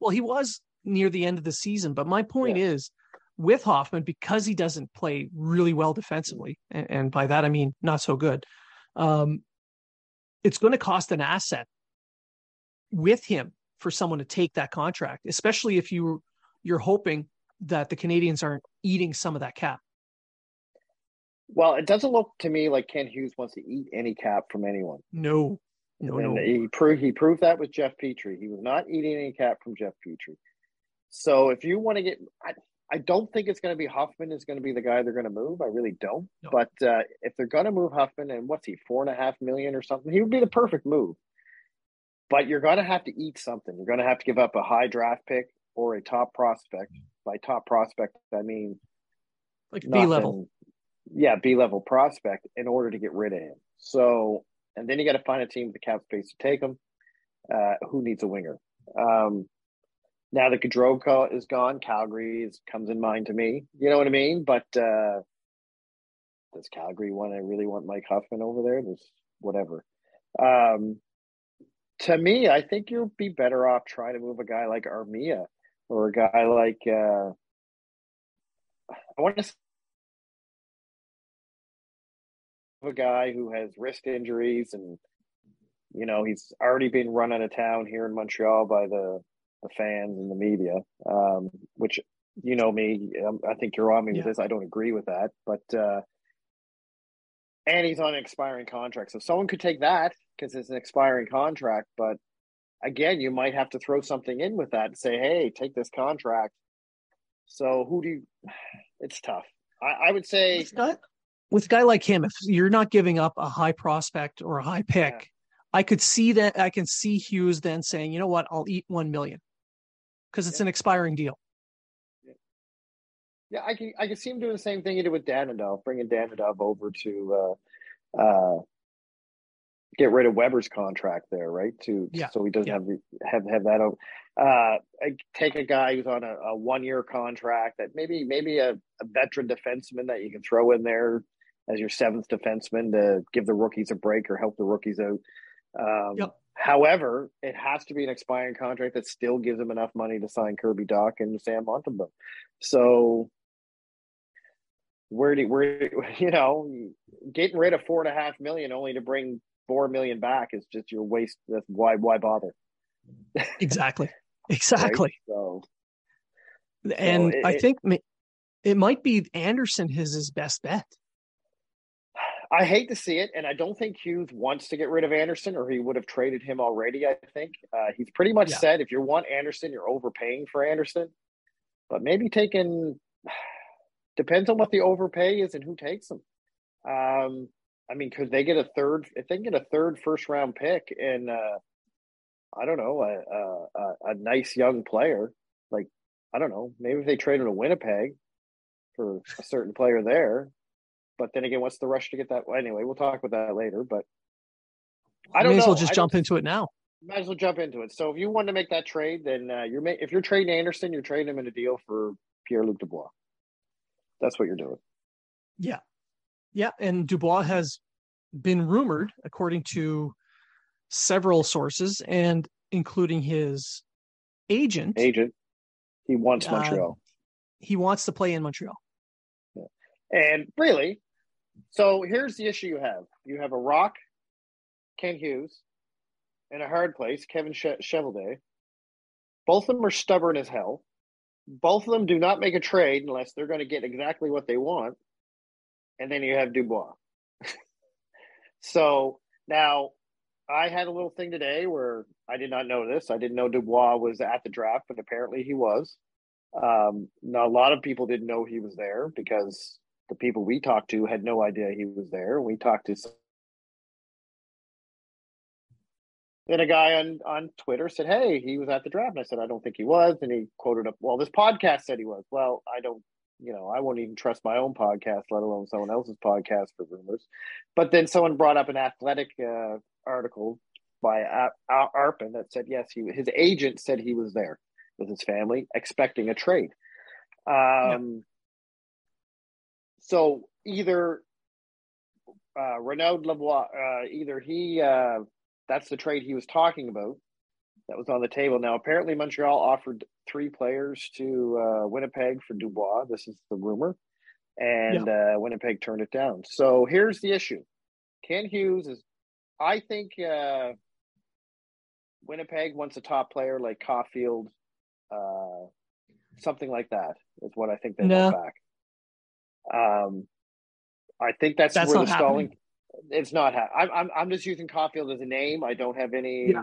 Well, he was near the end of the season, but my point yeah. is with Hoffman because he doesn't play really well defensively, and, and by that I mean not so good. Um, it's going to cost an asset with him for someone to take that contract, especially if you you're hoping that the Canadiens aren't eating some of that cap. Well, it doesn't look to me like Kent Hughes wants to eat any cap from anyone. No, no, and no. He proved he proved that with Jeff Petry. He was not eating any cap from Jeff Petry. So if you want to get, I, I don't think it's going to be Huffman is going to be the guy they're going to move. I really don't. No. But uh, if they're going to move Huffman, and what's he four and a half million or something, he would be the perfect move. But you're going to have to eat something. You're going to have to give up a high draft pick or a top prospect. By top prospect, I mean Like B level. Yeah, B level prospect in order to get rid of him. So, and then you got to find a team with the cap space to take him. Uh, who needs a winger? Um, now that Gaudreau is gone, Calgary is, comes in mind to me. You know what I mean? But uh, does Calgary want to really want Mike Huffman over there? There's whatever. Um, to me, I think you'll be better off trying to move a guy like Armia or a guy like uh, I want to a guy who has wrist injuries and you know he's already been run out of town here in Montreal by the the fans and the media, um, which you know me, um, I think you're on me Yeah. with this. I don't agree with that, but uh, and he's on an expiring contract, so someone could take that because it's an expiring contract. But again, you might have to throw something in with that and say, "Hey, take this contract." So who do you? It's tough. I, I would say With a guy, with a guy like him, if you're not giving up a high prospect or a high pick, Yeah. I could see that. I can see Hughes then saying, "You know what? I'll eat one million because it's Yeah. an expiring deal." Yeah, I can I can see him doing the same thing he did with Dadonov, bringing Dadonov over to uh, uh, get rid of Weber's contract there, right? To Yeah, so he doesn't yeah. have have have that. over- Uh, take a guy who's on a, a one year contract that maybe maybe a, a veteran defenseman that you can throw in there as your seventh defenseman to give the rookies a break or help the rookies out. Um, Yep. However, it has to be an expiring contract that still gives him enough money to sign Kirby Dach and Sam Montembeault. So where do where you know getting rid of four and a half million only to bring four million back is just your waste. That's why why bother? Exactly. right? Exactly. So And it- I think it might be Anderson his his best bet. I hate to see it, and I don't think Hughes wants to get rid of Anderson, or he would have traded him already. I think uh, he's pretty much Yeah. said if you want Anderson, you're overpaying for Anderson, but maybe taking depends on what the overpay is and who takes them. Um, I mean, could they get a third? If they get a third first round pick and uh, I don't know a, a a- a nice young player, like I don't know, maybe if they traded to Winnipeg for a certain player there. But then again, what's the rush to get that? Well, anyway, we'll talk about that later. But I don't May as well just I jump into it now. might as well jump into it. So if you want to make that trade, then uh, you're ma- if you're trading Anderson, you're trading him in a deal for Pierre Luc Dubois. That's what you're doing. Yeah. Yeah. And Dubois has been rumored, according to several sources, and including his agent, Agent, he wants Uh, Montreal, he wants to play in Montreal. And really, so here's the issue you have: you have a rock, Kent Hughes, and a hard place, Kevin Chevelday. Both of them are stubborn as hell. Both of them do not make a trade unless they're going to get exactly what they want. And then you have Dubois. so now I had a little thing today where I did not know this. I didn't know Dubois was at the draft, but apparently he was. Um, now, a lot of people didn't know he was there because the people we talked to had no idea he was there. We talked to then a guy on, on Twitter said, Hey, he was at the draft. And I said, I don't think he was. And he quoted up, Well, this podcast said he was. Well, I don't, you know, I won't even trust my own podcast, let alone someone else's podcast for rumors. But then someone brought up an athletic uh, article by A- A- Arpon that said, yes, he his agent said he was there with his family expecting a trade. Um, So either uh, Renaud Lavoie, uh, either he, uh, that's the trade he was talking about that was on the table. Now, apparently, Montreal offered three players to uh, Winnipeg for Dubois. This is the rumor. And uh, Winnipeg turned it down. So here's the issue Kent Hughes is, I think uh, Winnipeg wants a top player like Caufield, uh, something like that is what I think they No. want back. Um, I think that's, That's where the stalling. happening. It's not. Ha- I'm, I'm I'm just using Caufield as a name. I don't have any. Yeah.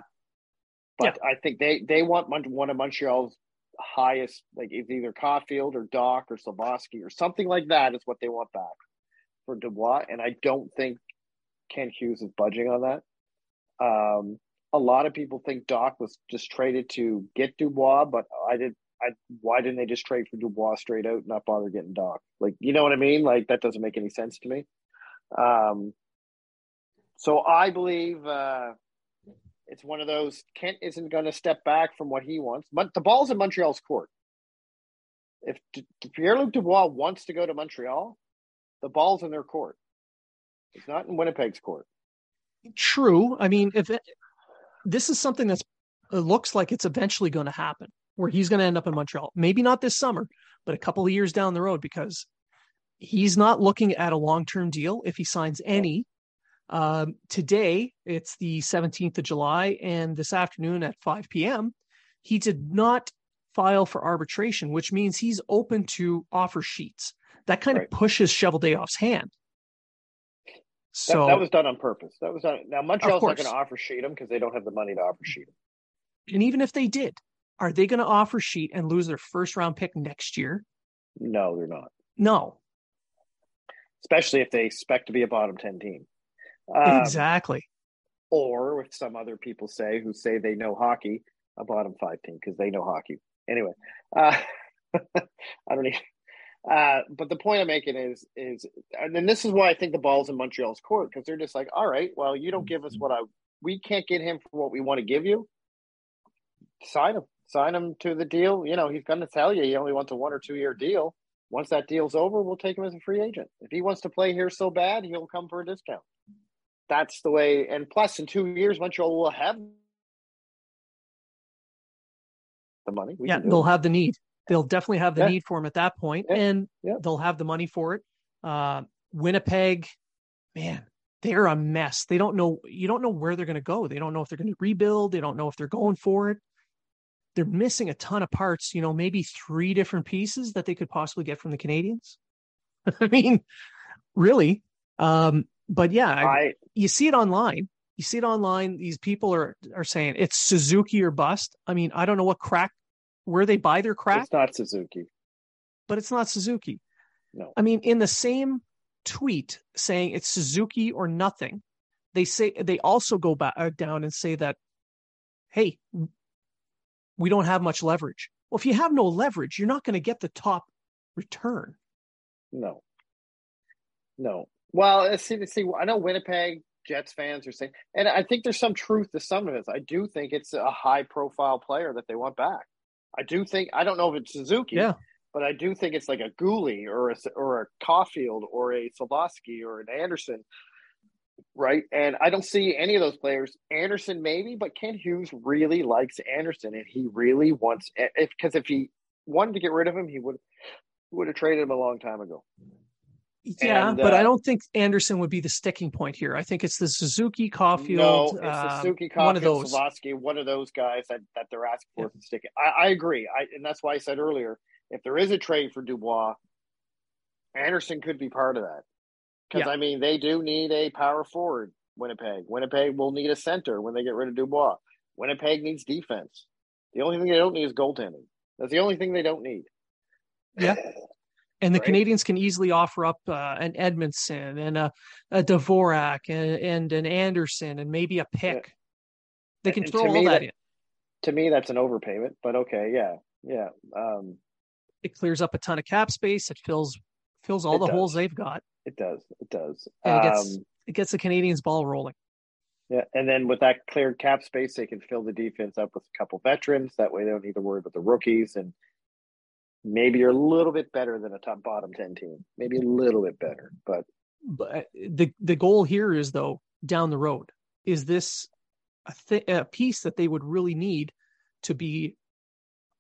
But I think they they want one of Montreal's highest, like it's either Caufield or Dach or Slafkovsky or something like that is what they want back for Dubois. And I don't think Kent Hughes is budging on that. Um, a lot of people think Dach was just traded to get Dubois, but I did. I why didn't they just trade for Dubois straight out and not bother getting Dach? Like you know what I mean? Like that doesn't make any sense to me. Um, so I believe uh, it's one of those. Kent isn't going to step back from what he wants, but the ball's in Montreal's court. If, if Pierre Luc Dubois wants to go to Montreal, the ball's in their court. It's not in Winnipeg's court. True. I mean, if it, this is something that's it looks like it's eventually going to happen, where he's going to end up in Montreal. Maybe not this summer, but a couple of years down the road, because he's not looking at a long term deal if he signs any. Um, today, it's the 17th of July, and this afternoon at 5 p.m., he did not file for arbitration, which means he's open to offer sheets. That kind right. of pushes Shovel Cheveldayoff's hand. So that, that, was done on purpose. That was done. Now Montreal's not going to offer sheet him because they don't have the money to offer sheet him. And even if they did, are they going to offer sheet and lose their first round pick next year? No, they're not. No. Especially if they expect to be a bottom 10 team. Um, exactly. Or with some other people say who say they know hockey, a bottom five team because they know hockey. Anyway, uh, I don't even. Uh, but the point I'm making is is and this is why I think the ball's in Montreal's court because they're just like, all right, well, you don't give us what I we can't get him for what we want to give you. Sign him, sign him to the deal. You know, he's going to tell you he only wants a one or two year deal. Once that deal's over, we'll take him as a free agent. If he wants to play here so bad, he'll come for a discount. That's the way. And plus, in two years, Montreal will have the money. We yeah, they'll it. have the need they'll definitely have the yeah. need for him at that point, yeah. and yeah. they'll have the money for it. Uh, Winnipeg, man, they're a mess. They don't know. You don't know where they're going to go. They don't know if they're going to rebuild. They don't know if they're going for it. They're missing a ton of parts. You know, maybe three different pieces that they could possibly get from the Canadiens. I mean, really. Um, but yeah, I, you see it online. You see it online. These people are are saying it's Suzuki or bust. I mean, I don't know what crack where they buy their crack. It's not Suzuki. But it's not Suzuki. No. I mean, in the same tweet saying it's Suzuki or nothing, they say they also go back uh, down and say that, hey, we don't have much leverage. Well, if you have no leverage, you're not going to get the top return. No. No. Well, let's see, see, I know Winnipeg Jets fans are saying, and I think there's some truth to some of this. I do think it's a high profile player that they want back. I do think I don't know if it's Suzuki, yeah. but I do think it's like a Guhle or a or a Caufield or a Slafkovsky or an Anderson, right? And I don't see any of those players. Anderson maybe, but Kent Hughes really likes Anderson, and he really wants if because if he wanted to get rid of him, he would would have traded him a long time ago. Yeah, and, but uh, I don't think Anderson would be the sticking point here. I think it's the Suzuki Caufield. No, it's uh, Suzuki Caufield, one of those. Slafkovsky, one of those guys that, that they're asking for yeah. to stick it. I, I agree. I, and that's why I said earlier, if there is a trade for Dubois, Anderson could be part of that. Because, yeah. I mean, they do need a power forward, Winnipeg. Winnipeg will need a center when they get rid of Dubois. Winnipeg needs defense. The only thing they don't need is goaltending. That's the only thing they don't need. Yeah. And the right. Canadiens can easily offer up uh, an Edmundson and a, a Dvorak and, and, an Anderson and maybe a pick. Yeah. They can and throw all that, that, in. To me, that's an overpayment, but okay, yeah, yeah. Um, it clears up a ton of cap space. It fills fills all the does. holes they've got. It does. It does. And it gets um, it gets the Canadiens ball rolling. Yeah, and then with that cleared cap space, they can fill the defense up with a couple veterans. That way, they don't need to worry about the rookies and maybe you're a little bit better than a top bottom 10 team maybe a little bit better but but uh, the the goal here is though down the road is this a, th- a piece that they would really need to be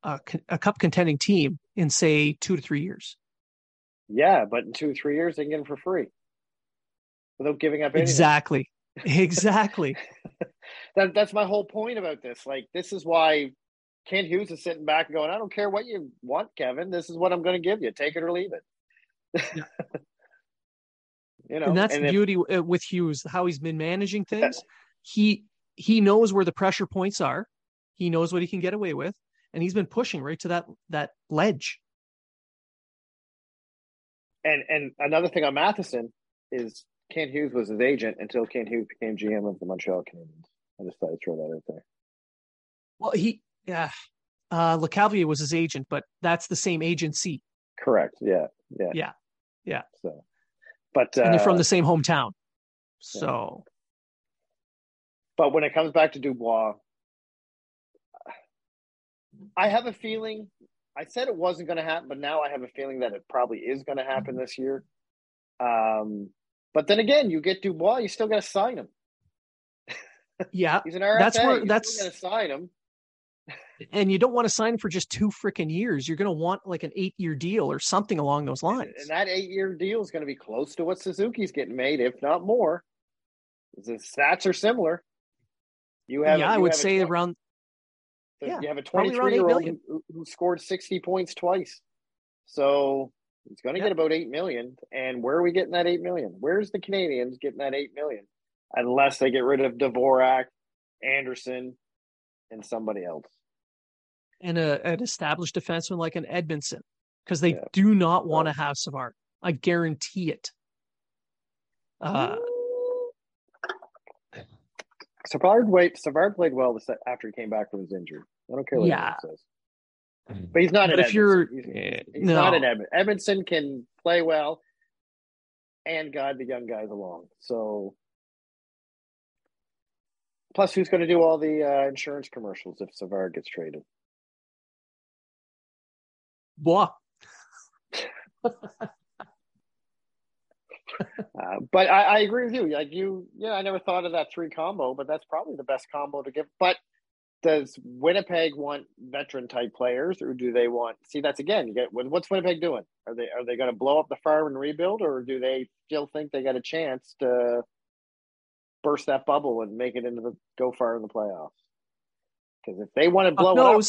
a, a cup contending team in say two to three years yeah but in two or three years they can get them for free without giving up anything. exactly exactly that, that's my whole point about this like this is why Kent Hughes is sitting back and going, I don't care what you want, Kevin. This is what I'm going to give you. Take it or leave it. Yeah. you know, and that's and the if, beauty uh, with Hughes, how he's been managing things. he he knows where the pressure points are. He knows what he can get away with, and he's been pushing right to that that ledge. And and another thing on Matheson is Kent Hughes was his agent until Kent Hughes became GM of the Montreal Canadiens. I just thought I'd throw that out there. Well, he yeah, uh, Lecavalier was his agent, but that's the same agency. Correct. Yeah. Yeah. Yeah. Yeah. So, but uh, and they're from the same hometown. So, but when it comes back to Dubois, I have a feeling. I said it wasn't going to happen, but now I have a feeling that it probably is going to happen this year. Um, but then again, you get Dubois, you still got to sign him. Yeah, he's an RFA. That's where you that's going to sign him. and you don't want to sign for just two freaking years. You're going to want like an eight year deal or something along those lines. And that eight year deal is going to be close to what Suzuki's getting made, if not more. The stats are similar. You have, yeah, you I would say 20 around. you have a 23 year old who, who scored 60 points twice. So he's going to Yeah. get about 8 million. And where are we getting that 8 million? Where's the Canadiens getting that 8 million? Unless they get rid of Dvorak, Anderson, and somebody else. and a, an established defenseman like an Edmundson because they Yeah. do not want to have Savard. I guarantee it. Uh, Savard wait. Savard played well after he came back from his injury. I don't care what Yeah. anyone says, but he's not But an. if you're- eh, he's, he's no. not an Edmundson. Edmundson can play well and guide the young guys along. So, plus, who's going to do all the uh, insurance commercials if Savard gets traded? Bois. Uh, but I, I agree with you. Like you, yeah, I never thought of that three combo, but that's probably the best combo to give. But does Winnipeg want veteran type players, or do they want? See, that's again. You get what- what's Winnipeg doing? Are they are they going to blow up the farm and rebuild, or do they still think they got a chance to burst that bubble and make it into the go far in the playoffs? Because if they want to blow it up,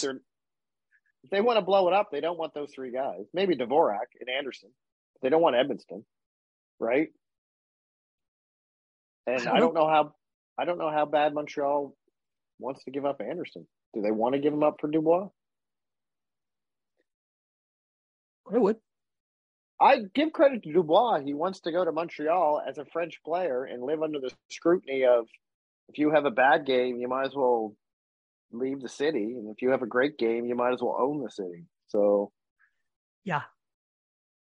if they want to blow it up, they don't want those three guys. Maybe Dvorak and Anderson. They don't want Edmundson, right? And I don't I don't know how I don't know how bad Montreal wants to give up Anderson. Do they want to give him up for Dubois? I would. I give credit to Dubois. He wants to go to Montreal as a French player and live under the scrutiny of if you have a bad game, you might as well leave the city, and if you have a great game, you might as well own the city. So Yeah.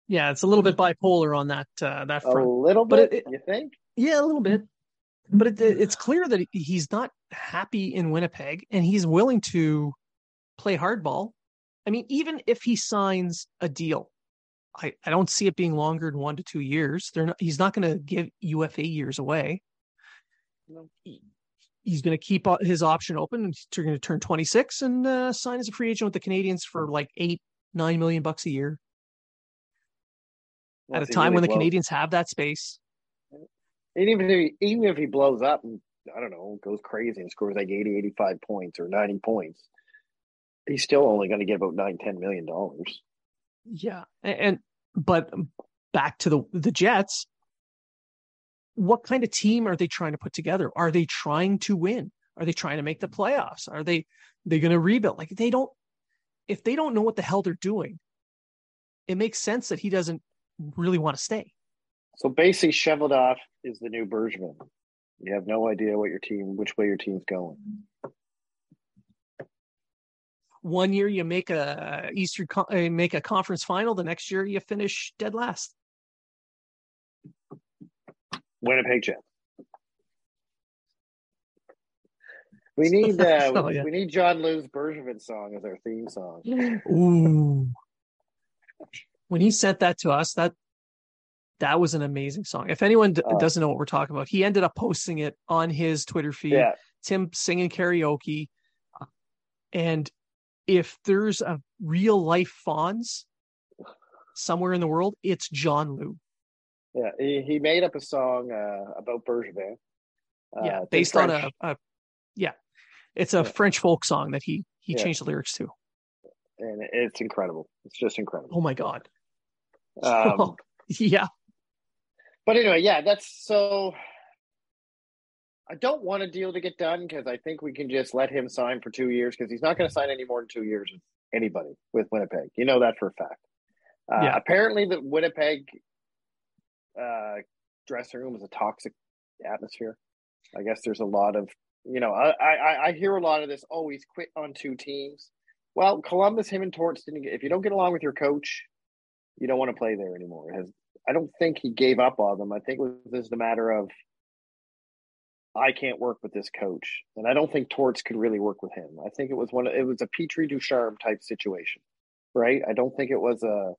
Yeah, it's a little bit bipolar on that uh, that a front. little But bit, it- it- you think? Yeah, a little bit. But it, it's clear that he's not happy in Winnipeg and he's willing to play hardball. I mean, even if he signs a deal, I, I don't see it being longer than one to two years. They're not, he's not going to give UFA years away. No. He- He's going to keep his option open. He's going to turn 26 and uh, sign as a free agent with the Canadiens for like eight, nine million bucks a year at a time when the really blows- Canadiens have that space. And even if he, even if he blows up and I don't know, goes crazy and scores like 80, 85 points or 90 points, he's still only going to get about nine, ten million dollars. Yeah, and, and but back to the the Jets. What kind of team are they trying to put together? Are they trying to win? Are they trying to make the playoffs? Are they they going to rebuild? Like they don't. If they don't know what the hell they're doing, it makes sense that he doesn't really want to stay. So basically, shoveled off is the new Bergman. You have no idea what your team, which way your team's going. One year you make a Eastern Con- uh, make a conference final. The next year you finish dead last. Winnipeg Jets. We need uh, Oh, yeah. we need John Lu's Bergevin song as our theme song. Ooh. When he sent that to us, that that was an amazing song. If anyone d- Oh. doesn't know what we're talking about, he ended up posting it on his Twitter feed. Yeah, Tim singing karaoke. And if there's a real life Fonz somewhere in the world, it's John Lu. yeah. He, he made up a song uh, about Bergevin. Uh, yeah, based on a, a yeah. It's a Yeah. French folk song that he he Yeah. changed the lyrics to. and it's incredible. It's just incredible. Oh my god. Um, yeah. But anyway, yeah, that's so. I don't want a deal to get done because I think we can just let him sign for two years because he's not going to sign any more than two years with anybody with Winnipeg. You know that for a fact. Uh, yeah. Apparently, the Winnipeg uh, dressing room is a toxic atmosphere. I guess there's a lot of you know I, I I hear a lot of this. Oh, he's quit on two teams. Well, Columbus, him and Torts didn't. Get, If you don't get along with your coach, you don't want to play there anymore. Has I don't think he gave up on them. I think it was just a matter of I can't work with this coach, and I don't think Torts could really work with him. I think it was one. It was a Petry Ducharme type situation, right? I don't think it was a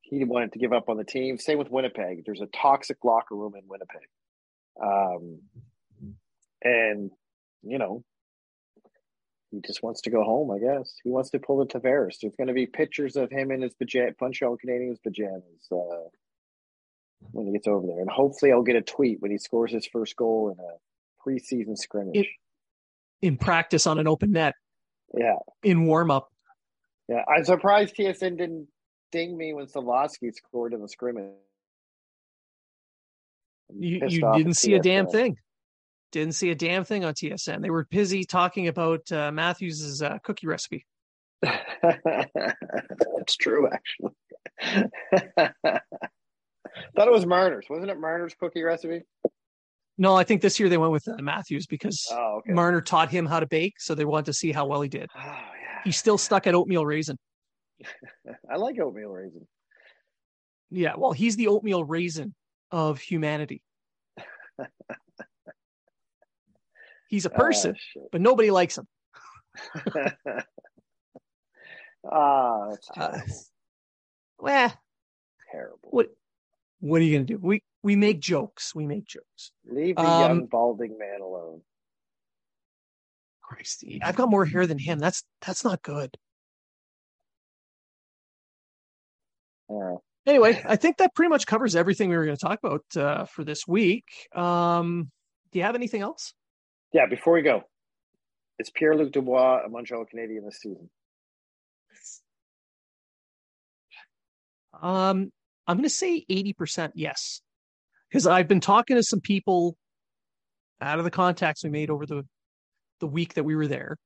he wanted to give up on the team. Same with Winnipeg. There's a toxic locker room in Winnipeg, um, and you know he just wants to go home. I guess he wants to pull the Tavares. There's going to be pictures of him in his pajama, Montreal Canadiens pajamas. Uh, when he gets over there. And hopefully I'll get a tweet when he scores his first goal in a preseason scrimmage. It, in practice on an open net. Yeah. In warm up. Yeah. I'm surprised TSN didn't ding me when Slafkovsky scored in the scrimmage. You, you didn't see TSN. a damn thing. Didn't see a damn thing on TSN. They were busy talking about uh, Matthews's uh, cookie recipe. That's true, actually. Thought it was Marner's. Wasn't it Marner's cookie recipe? No, I think this year they went with uh, Matthews because oh, okay. Marner taught him how to bake, so they wanted to see how well he did. Oh, yeah. He's still stuck at oatmeal raisin. I like oatmeal raisin. Yeah, well, he's the oatmeal raisin of humanity. he's a ah, person, but nobody likes him. ah, that's terrible. Uh, well, terrible. What what are you going to do? We we make jokes. We make jokes. Leave the um, young balding man alone. Christy, I've got more hair than him. That's that's not good. Yeah. Anyway, I think that pretty much covers everything we were going to talk about uh, for this week. Um, do you have anything else? Yeah. Before we go, is Pierre Luc Dubois a Montreal Canadien this season? Um, I'm going to say 80% yes. Because I've been talking to some people out of the contacts we made over the the week that we were there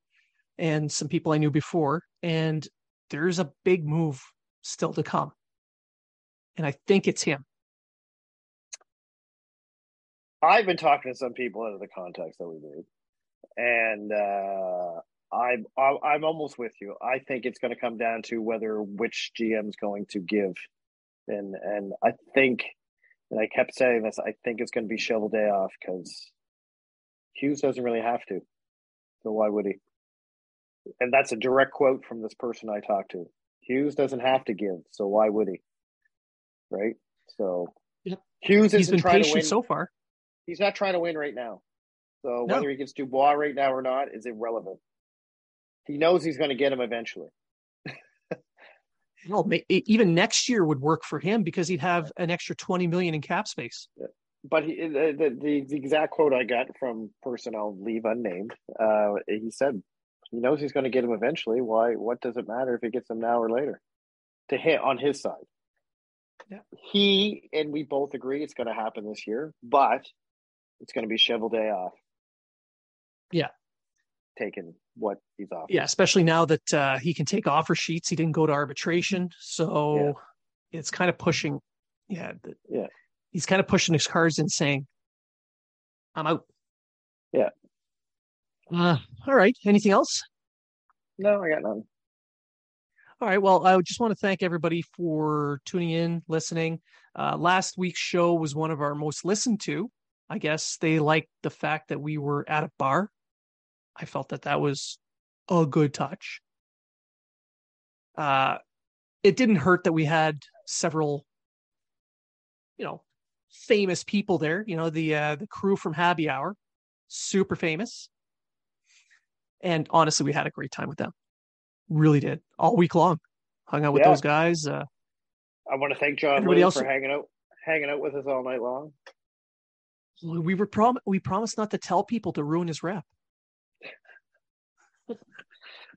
and some people I knew before and there's a big move still to come. And I think it's him. I've been talking to some people out of the contacts that we made. And uh I'm I'm almost with you. I think it's going to come down to whether which GM is going to give and and I think, and I kept saying this, I think it's going to be Cheveldayoff because Hughes doesn't really have to, so why would he? And that's a direct quote from this person I talked to. Hughes doesn't have to give, so why would he? Right. So yep. Hughes has been trying to win so far. He's not trying to win right now. So no. whether he gets Dubois right now or not is irrelevant. He knows he's going to get him eventually well, even next year would work for him because he'd have an extra 20 million in cap space. But he, the, the, the exact quote I got from person I'll leave unnamed, uh, he said he knows he's going to get him eventually. Why? What does it matter if he gets him now or later? To hit on his side. Yeah. He and we both agree it's going to happen this year, but it's going to be Cheveldayoff. Yeah. Taking what he's off. Yeah, especially now that uh, he can take offer sheets. He didn't go to arbitration, so yeah. it's kind of pushing. Yeah, the, yeah. He's kind of pushing his cards and saying, "I'm out." Yeah. Uh, all right. Anything else? No, I got none. All right. Well, I just want to thank everybody for tuning in, listening. Uh, last week's show was one of our most listened to. I guess they liked the fact that we were at a bar I felt that that was a good touch. Uh, it didn't hurt that we had several, you know, famous people there. You know, the uh, the crew from Happy Hour, super famous. And honestly, we had a great time with them. Really did all week long. Hung out with yeah. those guys. Uh, I want to thank John Everybody else for hanging out hanging out with us all night long. We were prom we promised not to tell people to ruin his rep.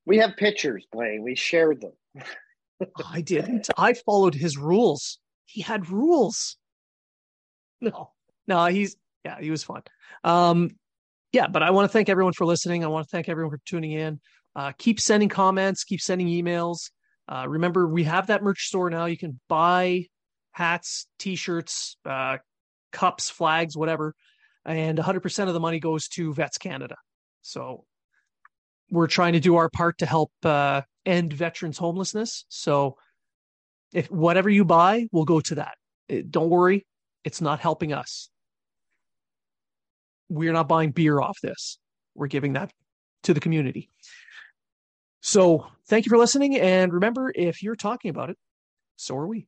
We have pictures, Blaine. We shared them. I didn't. I followed his rules. He had rules. No, no, he's yeah, he was fun. Um, yeah, but I want to thank everyone for listening. I want to thank everyone for tuning in. Uh, keep sending comments, keep sending emails. Uh, remember, we have that merch store now. You can buy hats, t-shirts, uh, cups, flags, whatever, and 100% of the money goes to Vets Canada. So we're trying to do our part to help uh, end veterans homelessness. So if whatever you buy will go to that. It, don't worry, it's not helping us. We're not buying beer off this. We're giving that to the community. So thank you for listening. And remember, if you're talking about it, so are we.